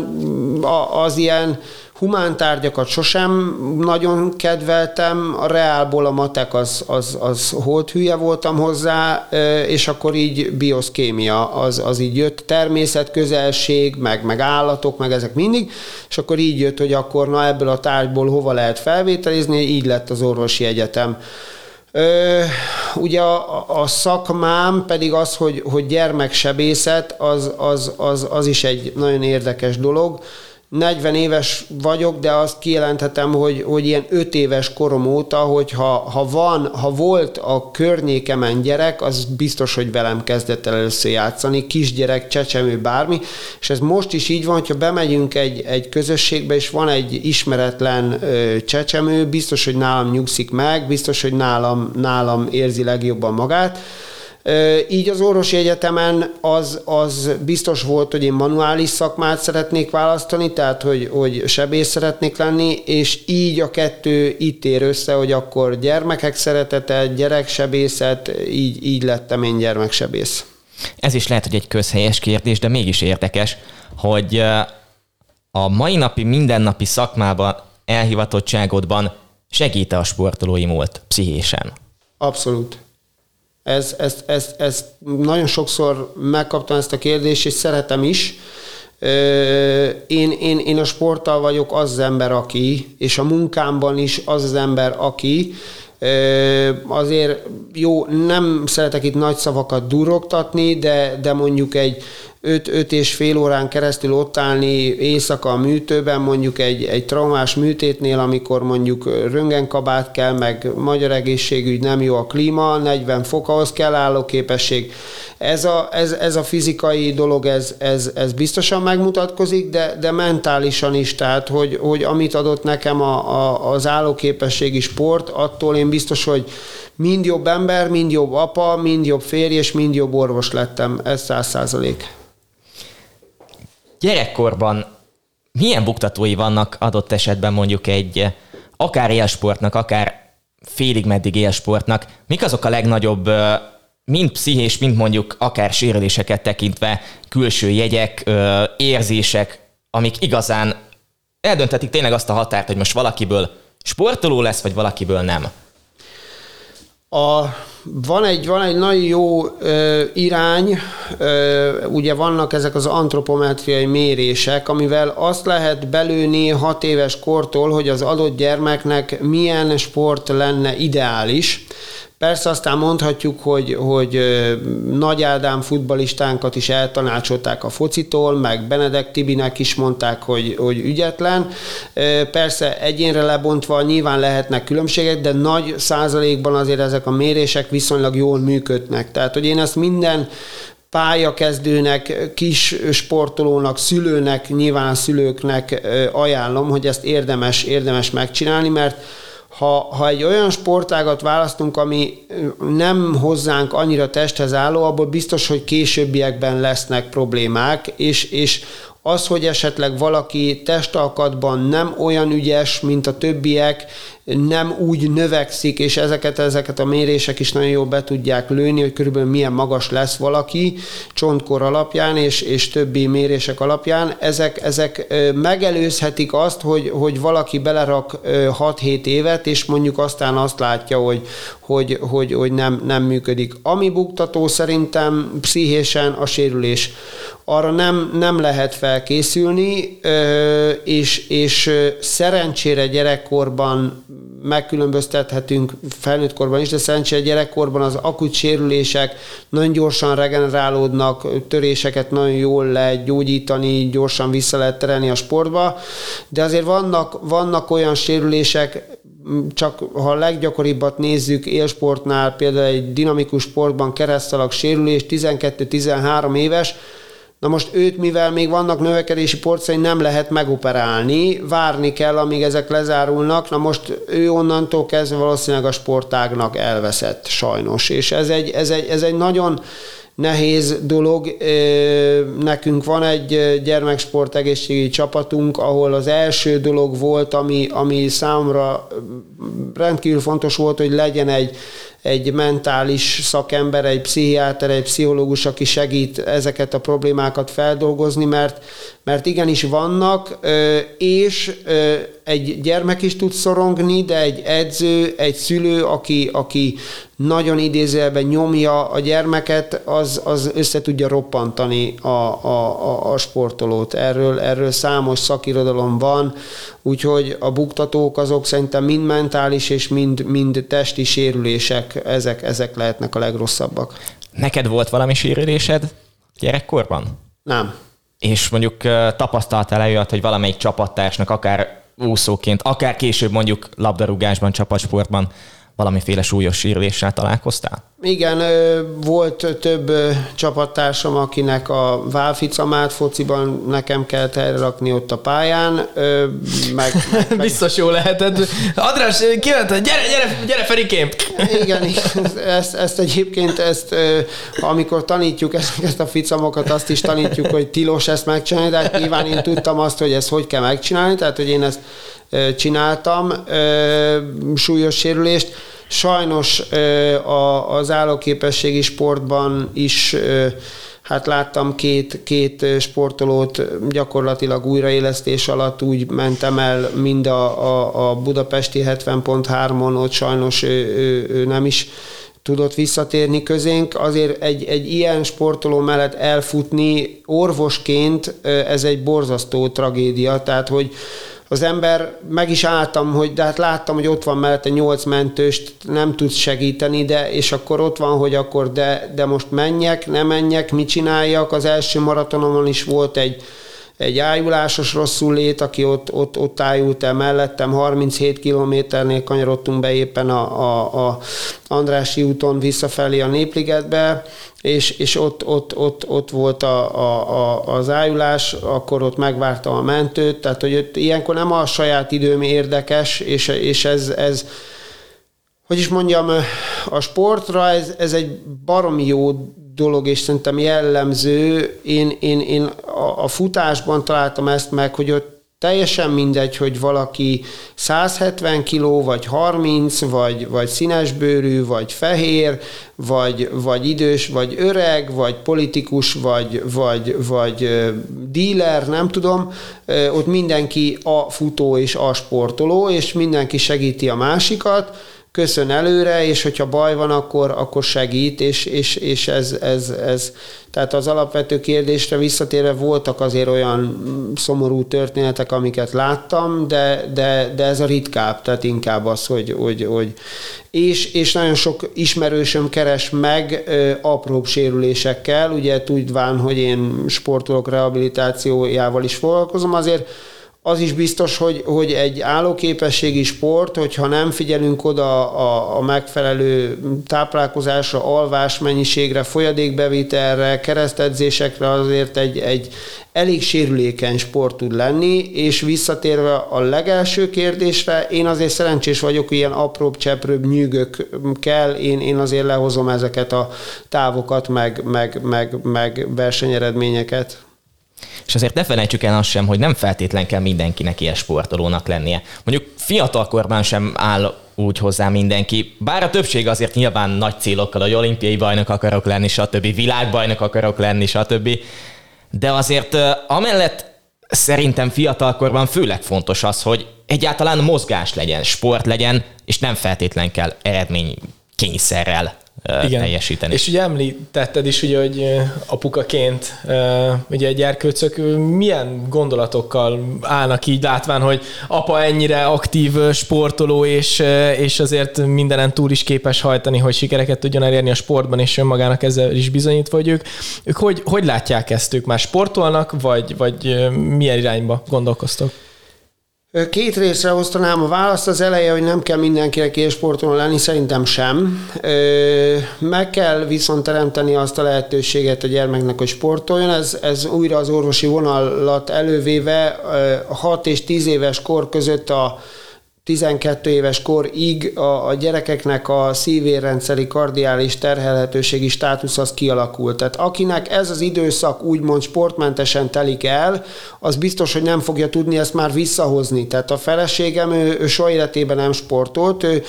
az ilyen Humántárgyakat sosem nagyon kedveltem, a reálból a matek az, az, az holt hülye voltam hozzá, és akkor így bioszkémia az, az így jött, természet, közelség, meg, meg állatok, meg ezek mindig, és akkor így jött, hogy akkor na ebből a tárgyból hova lehet felvételizni, így lett az orvosi egyetem. Ö, ugye a, a szakmám pedig az, hogy, hogy gyermeksebészet, az, az, az, az is egy nagyon érdekes dolog. 40 éves vagyok, de azt kijelenthetem, hogy, hogy ilyen 5 éves korom óta, hogy ha, ha van, ha volt a környékemen gyerek, az biztos, hogy velem kezdett el először játszani, kisgyerek, csecsemő, bármi, és ez most is így van, hogyha bemegyünk egy, egy közösségbe, és van egy ismeretlen ö, csecsemő, biztos, hogy nálam nyugszik meg, biztos, hogy nálam, nálam érzi legjobban magát, így az orvosi egyetemen az, az biztos volt, hogy én manuális szakmát szeretnék választani, tehát hogy, hogy sebész szeretnék lenni, és így a kettő itt ér össze, hogy akkor gyermekek szeretete, gyereksebészet, így, így lettem én gyermeksebész. Ez is lehet, hogy egy közhelyes kérdés, de mégis érdekes, hogy a mai napi mindennapi szakmában, elhivatottságodban segít a sportolói múlt pszichésen? Abszolút. Ez, ez, ez, ez nagyon sokszor megkaptam ezt a kérdést, és szeretem is. Én, én, én a sporttal vagyok az, az ember, aki, és a munkámban is az az ember, aki, azért jó, nem szeretek itt nagy szavakat durogtatni, de, de mondjuk egy 5 és fél órán keresztül ott állni éjszaka a műtőben, mondjuk egy, egy traumás műtétnél, amikor mondjuk röngenkabát kell, meg magyar egészségügy nem jó a klíma, 40 fok, ahhoz kell állóképesség. Ez a, ez, ez a fizikai dolog, ez, ez, ez biztosan megmutatkozik, de, de mentálisan is, tehát hogy, hogy amit adott nekem a, a, az állóképességi sport, attól én biztos, hogy mind jobb ember, mind jobb apa, mind jobb férj, és mind jobb orvos lettem. Ez száz százalék gyerekkorban milyen buktatói vannak adott esetben mondjuk egy akár élsportnak, akár félig meddig élsportnak, mik azok a legnagyobb mind pszichés, mind mondjuk akár sérüléseket tekintve külső jegyek, érzések, amik igazán eldöntetik tényleg azt a határt, hogy most valakiből sportoló lesz, vagy valakiből nem. A, van, egy, van egy nagyon jó ö, irány, ö, ugye vannak ezek az antropometriai mérések, amivel azt lehet belőni hat éves kortól, hogy az adott gyermeknek milyen sport lenne ideális. Persze aztán mondhatjuk, hogy, hogy Nagy Ádám futbalistánkat is eltanácsolták a focitól, meg Benedek Tibinek is mondták, hogy, hogy ügyetlen. Persze egyénre lebontva nyilván lehetnek különbségek, de nagy százalékban azért ezek a mérések viszonylag jól működnek. Tehát, hogy én ezt minden pályakezdőnek, kis sportolónak, szülőnek, nyilván szülőknek ajánlom, hogy ezt érdemes, érdemes megcsinálni, mert ha, ha egy olyan sportágat választunk, ami nem hozzánk annyira testhez álló, abból biztos, hogy későbbiekben lesznek problémák, és, és az, hogy esetleg valaki testalkatban nem olyan ügyes, mint a többiek, nem úgy növekszik, és ezeket, ezeket a mérések is nagyon jól be tudják lőni, hogy körülbelül milyen magas lesz valaki csontkor alapján, és, és többi mérések alapján. Ezek, ezek megelőzhetik azt, hogy, hogy valaki belerak 6-7 évet, és mondjuk aztán azt látja, hogy, hogy, hogy, hogy nem, nem működik. Ami buktató szerintem pszichésen a sérülés. Arra nem, nem lehet felkészülni, és, és szerencsére gyerekkorban megkülönböztethetünk felnőtt korban is, de szerencsére gyerekkorban az akut sérülések nagyon gyorsan regenerálódnak, töréseket nagyon jól lehet gyógyítani, gyorsan vissza lehet terelni a sportba, de azért vannak, vannak olyan sérülések, csak ha a leggyakoribbat nézzük élsportnál, például egy dinamikus sportban keresztalag sérülés, 12-13 éves, Na most őt, mivel még vannak növekedési porcai, nem lehet megoperálni, várni kell, amíg ezek lezárulnak. Na most ő onnantól kezdve valószínűleg a sportágnak elveszett, sajnos. És ez egy, ez egy, ez egy nagyon nehéz dolog. Nekünk van egy gyermeksport egészségügyi csapatunk, ahol az első dolog volt, ami, ami számomra rendkívül fontos volt, hogy legyen egy egy mentális szakember, egy pszichiáter, egy pszichológus, aki segít ezeket a problémákat feldolgozni, mert, mert igenis vannak, és egy gyermek is tud szorongni, de egy edző, egy szülő, aki, aki nagyon idézőjelben nyomja a gyermeket, az, az össze tudja roppantani a, a, a sportolót. Erről, erről számos szakirodalom van, úgyhogy a buktatók azok szerintem mind mentális és mind, mind testi sérülések, ezek, ezek lehetnek a legrosszabbak. Neked volt valami sérülésed gyerekkorban? Nem. És mondjuk tapasztalt előtt, hogy valamelyik csapattársnak akár úszóként, akár később mondjuk labdarúgásban, csapatsportban valamiféle súlyos sérüléssel találkoztál? Igen, volt több csapattársam, akinek a válficamát fociban nekem kellett rakni ott a pályán. Meg, meg, Biztos jó lehetett. András, kiment, gyere, gyere, gyere Ferikém! Igen, ezt, ezt egyébként, ezt, amikor tanítjuk ezt a ficamokat, azt is tanítjuk, hogy tilos ezt megcsinálni, de hát nyilván én tudtam azt, hogy ezt hogy kell megcsinálni, tehát hogy én ezt csináltam, súlyos sérülést. Sajnos az állóképességi sportban is hát láttam két, két sportolót gyakorlatilag újraélesztés alatt úgy mentem el mind a, a, a budapesti 70.3-on, ott sajnos ő, ő, ő nem is tudott visszatérni közénk. Azért egy, egy ilyen sportoló mellett elfutni orvosként ez egy borzasztó tragédia, tehát hogy az ember, meg is álltam, hogy de hát láttam, hogy ott van mellette nyolc mentőst, nem tudsz segíteni, de és akkor ott van, hogy akkor de, de most menjek, nem menjek, mit csináljak. Az első maratonomon is volt egy, egy ájulásos rosszul lét, aki ott, ott, ott ájult el mellettem, 37 kilométernél kanyarodtunk be éppen a, a, a Andrási úton visszafelé a Népligetbe, és, és ott, ott, ott, ott volt a, a, a, az ájulás, akkor ott megvárta a mentőt, tehát hogy ott ilyenkor nem a saját időm érdekes, és, és ez, ez hogy is mondjam, a sportra ez, ez egy baromi jó dolog, és szerintem jellemző. Én, én, én a, futásban találtam ezt meg, hogy ott teljesen mindegy, hogy valaki 170 kiló, vagy 30, vagy, vagy színesbőrű, vagy fehér, vagy, vagy idős, vagy öreg, vagy politikus, vagy, vagy, vagy díler, nem tudom, ott mindenki a futó és a sportoló, és mindenki segíti a másikat, köszön előre, és hogyha baj van, akkor, akkor segít, és, és, és ez, ez, ez, tehát az alapvető kérdésre visszatérve voltak azért olyan szomorú történetek, amiket láttam, de, de, de ez a ritkább, tehát inkább az, hogy, hogy, hogy és, és nagyon sok ismerősöm keres meg ö, apróbb sérülésekkel, ugye tudván, hogy én sportolók rehabilitációjával is foglalkozom, azért az is biztos, hogy, hogy egy állóképességi sport, hogyha nem figyelünk oda a, a megfelelő táplálkozásra, alvás mennyiségre, folyadékbevitelre, keresztedzésekre, azért egy, egy elég sérülékeny sport tud lenni, és visszatérve a legelső kérdésre, én azért szerencsés vagyok, ilyen apróbb, cseprőbb nyűgök kell, én, én azért lehozom ezeket a távokat, meg, meg, meg, meg versenyeredményeket. És azért ne felejtsük el azt sem, hogy nem feltétlen kell mindenkinek ilyen sportolónak lennie. Mondjuk fiatalkorban sem áll úgy hozzá mindenki. Bár a többség azért nyilván nagy célokkal, hogy olimpiai bajnok akarok lenni, stb. világbajnok akarok lenni, stb. De azért amellett szerintem fiatalkorban főleg fontos az, hogy egyáltalán mozgás legyen, sport legyen, és nem feltétlen kell eredmény kényszerrel igen. teljesíteni. És ugye említetted is, ugye, hogy apukaként ugye egy gyerkőcök milyen gondolatokkal állnak így látván, hogy apa ennyire aktív sportoló, és, és azért mindenen túl is képes hajtani, hogy sikereket tudjon elérni a sportban, és önmagának ezzel is bizonyítva, hogy ők, ők hogy, hogy látják ezt? Ők már sportolnak, vagy, vagy milyen irányba gondolkoztok? Két részre osztanám a választ. Az eleje, hogy nem kell mindenkinek élsportoló lenni, szerintem sem. Meg kell viszont teremteni azt a lehetőséget a gyermeknek, hogy sportoljon. Ez, ez újra az orvosi vonalat elővéve 6 és 10 éves kor között a 12 éves korig a, a gyerekeknek a szívérrendszeri kardiális terhelhetőségi státusz az kialakult. Tehát akinek ez az időszak úgymond sportmentesen telik el, az biztos, hogy nem fogja tudni ezt már visszahozni. Tehát a feleségem, ő, ő soha életében nem sportolt, ő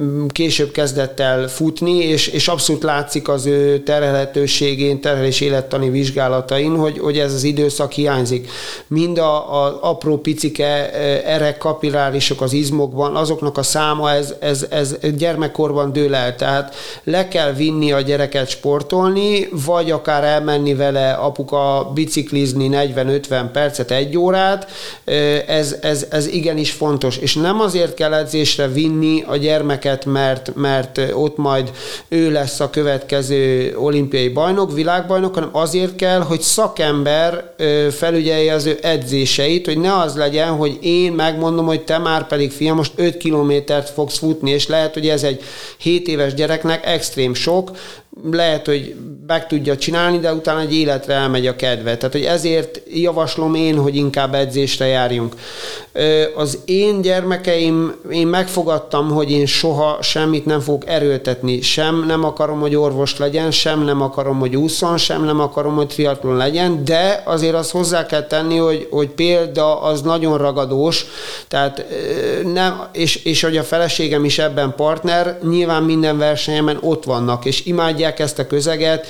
mm, később kezdett el futni, és, és abszolút látszik az ő terhelhetőségén, terhelés élettani vizsgálatain, hogy, hogy ez az időszak hiányzik. Mind a, a apró picike e, erek kapillárisok az izmok, izmokban, azoknak a száma ez, ez, ez gyermekkorban dől el. Tehát le kell vinni a gyereket sportolni, vagy akár elmenni vele apuka biciklizni 40-50 percet, egy órát, ez, ez, ez igenis fontos. És nem azért kell edzésre vinni a gyermeket, mert, mert ott majd ő lesz a következő olimpiai bajnok, világbajnok, hanem azért kell, hogy szakember felügyelje az ő edzéseit, hogy ne az legyen, hogy én megmondom, hogy te már pedig fiam, most 5 kilométert fogsz futni, és lehet, hogy ez egy 7 éves gyereknek extrém sok, lehet, hogy meg tudja csinálni, de utána egy életre elmegy a kedve. Tehát, hogy ezért javaslom én, hogy inkább edzésre járjunk. Az én gyermekeim, én megfogadtam, hogy én soha semmit nem fogok erőltetni. Sem nem akarom, hogy orvos legyen, sem nem akarom, hogy úszon, sem nem akarom, hogy triatlon legyen, de azért azt hozzá kell tenni, hogy, hogy példa az nagyon ragadós, tehát nem, és, és hogy a feleségem is ebben partner, nyilván minden versenyemen ott vannak, és imádják használják ezt közeget,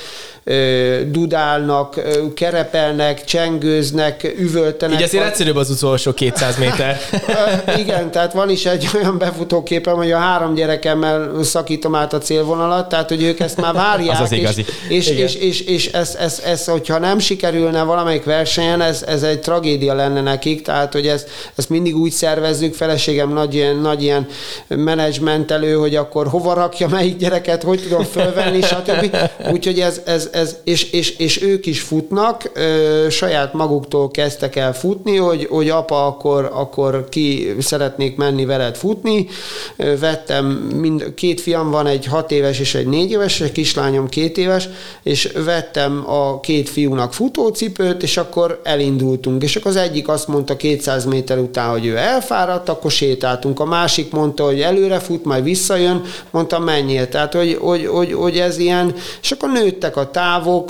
dudálnak, kerepelnek, csengőznek, üvöltenek. Így azért egyszerűbb az utolsó 200 méter. Igen, tehát van is egy olyan befutóképem, hogy a három gyerekemmel szakítom át a célvonalat, tehát hogy ők ezt már várják. az az igazi. És, és, és, és, és ez, ez, ez, hogyha nem sikerülne valamelyik versenyen, ez, ez egy tragédia lenne nekik, tehát hogy ezt, ezt mindig úgy szervezzük, feleségem nagy ilyen, nagy ilyen menedzsmentelő, hogy akkor hova rakja melyik gyereket, hogy tudom fölvenni, stb. Úgyhogy ez, ez, ez és, és, és ők is futnak, ö, saját maguktól kezdtek el futni, hogy, hogy apa, akkor, akkor ki szeretnék menni veled futni. Ö, vettem, mind, két fiam van, egy hat éves és egy négy éves, egy kislányom két éves, és vettem a két fiúnak futócipőt, és akkor elindultunk. És akkor az egyik azt mondta 200 méter után, hogy ő elfáradt, akkor sétáltunk. A másik mondta, hogy előre fut, majd visszajön, mondta menjél. Tehát, hogy, hogy, hogy, hogy ez ilyen, és akkor nőttek a távok,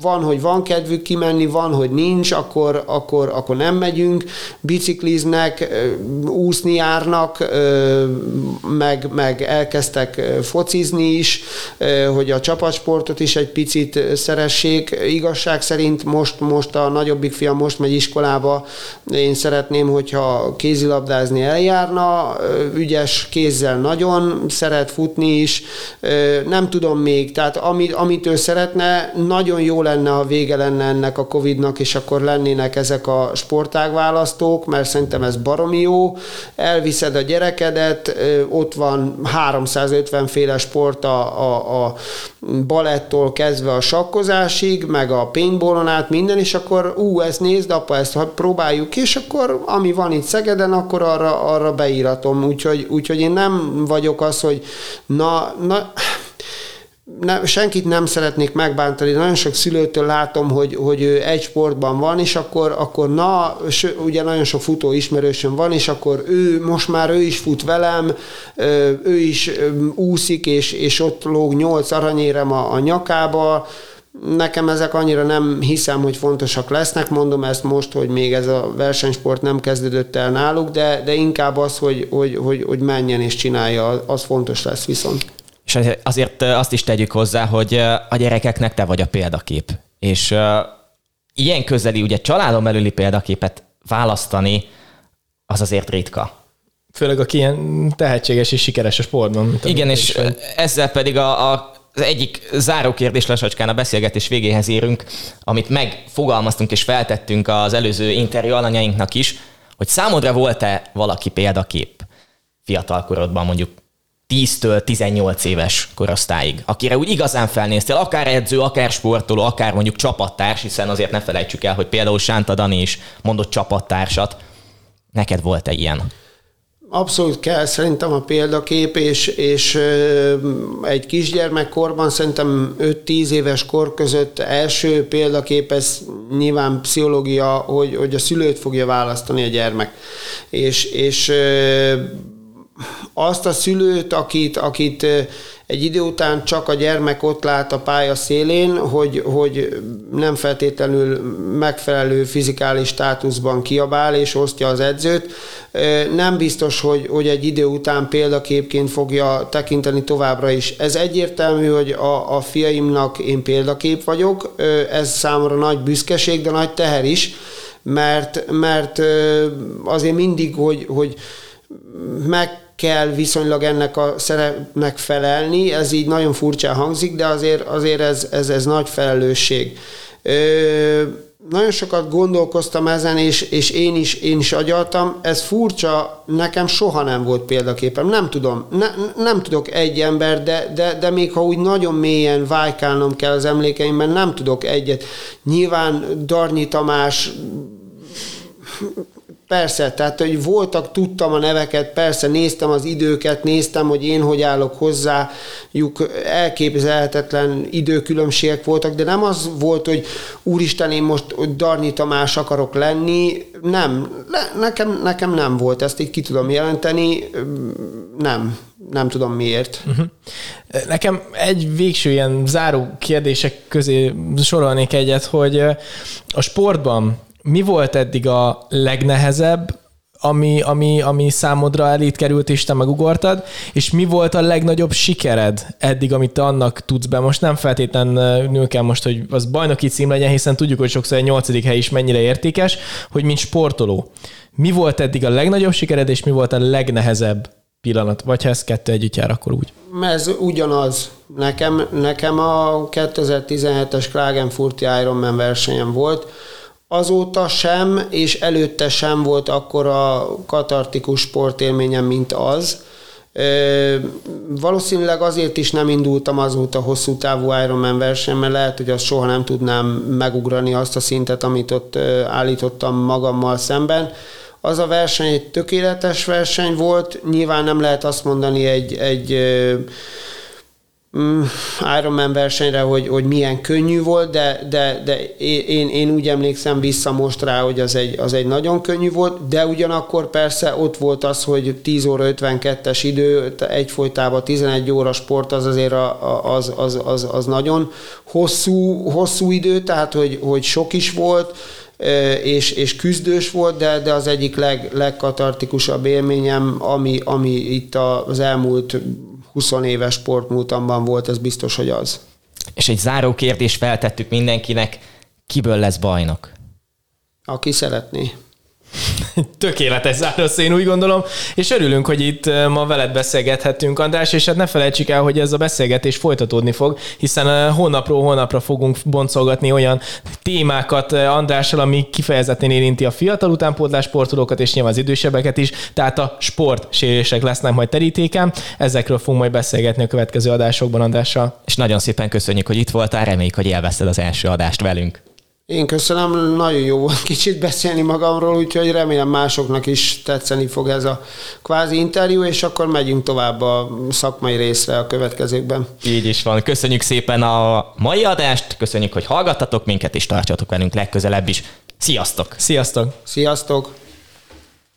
van, hogy van kedvük kimenni, van, hogy nincs, akkor, akkor, akkor nem megyünk, bicikliznek, úszni járnak, meg, meg elkezdtek focizni is, hogy a csapatsportot is egy picit szeressék. Igazság szerint most, most a nagyobbik fiam most megy iskolába, én szeretném, hogyha kézilabdázni eljárna, ügyes kézzel nagyon, szeret futni is, nem tudom még, tehát amit, amitől szeret szeretne. Nagyon jó lenne, ha vége lenne ennek a Covid-nak, és akkor lennének ezek a sportágválasztók, mert szerintem ez baromi jó. Elviszed a gyerekedet, ott van 350 féle sport a, a, a balettól kezdve a sakkozásig, meg a paintballon át minden, és akkor ú, ezt nézd, apa, ezt próbáljuk ki, és akkor ami van itt Szegeden, akkor arra, arra beíratom. Úgyhogy, úgyhogy én nem vagyok az, hogy na, na ne, senkit nem szeretnék megbántani, nagyon sok szülőtől látom, hogy, hogy ő egy sportban van, és akkor, akkor na, ugye nagyon sok futó ismerősöm van, és akkor ő, most már ő is fut velem, ő is úszik, és, és ott lóg nyolc aranyérem a, a nyakába, Nekem ezek annyira nem hiszem, hogy fontosak lesznek, mondom ezt most, hogy még ez a versenysport nem kezdődött el náluk, de, de inkább az, hogy, hogy, hogy, hogy menjen és csinálja, az fontos lesz viszont. És azért azt is tegyük hozzá, hogy a gyerekeknek te vagy a példakép. És ilyen közeli, ugye családon belüli példaképet választani, az azért ritka. Főleg aki ilyen tehetséges és sikeres a sportban. Igen, és vagy. ezzel pedig a, a az egyik záró kérdés lassacskán a beszélgetés végéhez érünk, amit megfogalmaztunk és feltettünk az előző interjú alanyainknak is, hogy számodra volt-e valaki példakép fiatalkorodban, mondjuk 10-től 18 éves korosztályig, akire úgy igazán felnéztél, akár edző, akár sportoló, akár mondjuk csapattárs, hiszen azért ne felejtsük el, hogy például Sánta Dani is mondott csapattársat. Neked volt-e ilyen? Abszolút kell szerintem a példakép, és, és egy kisgyermekkorban szerintem 5-10 éves kor között első példakép, ez nyilván pszichológia, hogy, hogy a szülőt fogja választani a gyermek. És, és azt a szülőt, akit, akit egy idő után csak a gyermek ott lát a pálya szélén, hogy, hogy nem feltétlenül megfelelő fizikális státuszban kiabál és osztja az edzőt. Nem biztos, hogy, hogy egy idő után példaképként fogja tekinteni továbbra is. Ez egyértelmű, hogy a, a fiaimnak én példakép vagyok, ez számomra nagy büszkeség, de nagy teher is, mert, mert azért mindig, hogy, hogy meg kell viszonylag ennek a szerepnek felelni, ez így nagyon furcsán hangzik, de azért, azért ez, ez, ez nagy felelősség. Ö, nagyon sokat gondolkoztam ezen, és, és én, is, én is agyaltam. Ez furcsa, nekem soha nem volt példaképem. Nem tudom, ne, nem tudok egy ember, de, de, de még ha úgy nagyon mélyen vájkálnom kell az emlékeimben, nem tudok egyet. Nyilván Darnyi Tamás Persze, tehát hogy voltak, tudtam a neveket, persze néztem az időket, néztem, hogy én hogy állok hozzájuk, elképzelhetetlen időkülönbségek voltak, de nem az volt, hogy úristen, én most Darni Tamás akarok lenni, nem, nekem, nekem nem volt, ezt így ki tudom jelenteni, nem, nem tudom miért. Uh-huh. Nekem egy végső ilyen záró kérdések közé sorolnék egyet, hogy a sportban mi volt eddig a legnehezebb, ami, ami, ami számodra elét került, és te megugortad, és mi volt a legnagyobb sikered eddig, amit te annak tudsz be? Most nem feltétlenül kell most, hogy az bajnoki cím legyen, hiszen tudjuk, hogy sokszor egy nyolcadik hely is mennyire értékes, hogy mint sportoló. Mi volt eddig a legnagyobb sikered, és mi volt a legnehezebb pillanat? Vagy ha ez kettő együtt jár, akkor úgy. Ez ugyanaz. Nekem, nekem a 2017-es Klagenfurti Ironman versenyem volt, azóta sem, és előtte sem volt akkora katartikus sportélményem, mint az. Valószínűleg azért is nem indultam azóta hosszú távú Ironman verseny, mert lehet, hogy azt soha nem tudnám megugrani azt a szintet, amit ott állítottam magammal szemben. Az a verseny egy tökéletes verseny volt, nyilván nem lehet azt mondani egy, egy Ironman versenyre, hogy, hogy milyen könnyű volt, de, de, de én, én úgy emlékszem vissza most rá, hogy az egy, az egy nagyon könnyű volt, de ugyanakkor persze ott volt az, hogy 10 óra 52-es idő, egyfolytában 11 óra sport, az azért a, az, az, az, az nagyon hosszú, hosszú idő, tehát hogy, hogy sok is volt, és, és küzdős volt, de, de az egyik leg, legkatartikusabb élményem, ami, ami itt az elmúlt 20 éves sportmúltamban volt, ez biztos, hogy az. És egy záró kérdést feltettük mindenkinek, kiből lesz bajnok? Aki szeretné. Tökéletes zárasz, én úgy gondolom, és örülünk, hogy itt ma veled beszélgethettünk, András, és hát ne felejtsük el, hogy ez a beszélgetés folytatódni fog, hiszen hónapról hónapra fogunk boncolgatni olyan témákat Andrással, ami kifejezetten érinti a fiatal utánpótlás sportolókat, és nyilván az idősebbeket is, tehát a sport lesznek majd terítéken. Ezekről fogunk majd beszélgetni a következő adásokban Andrással. És nagyon szépen köszönjük, hogy itt voltál, reméljük, hogy élvezted az első adást velünk. Én köszönöm, nagyon jó volt kicsit beszélni magamról, úgyhogy remélem másoknak is tetszeni fog ez a kvázi interjú, és akkor megyünk tovább a szakmai részre a következőkben. Így is van. Köszönjük szépen a mai adást, köszönjük, hogy hallgattatok minket, és tartsatok velünk legközelebb is. Sziasztok! Sziasztok! Sziasztok!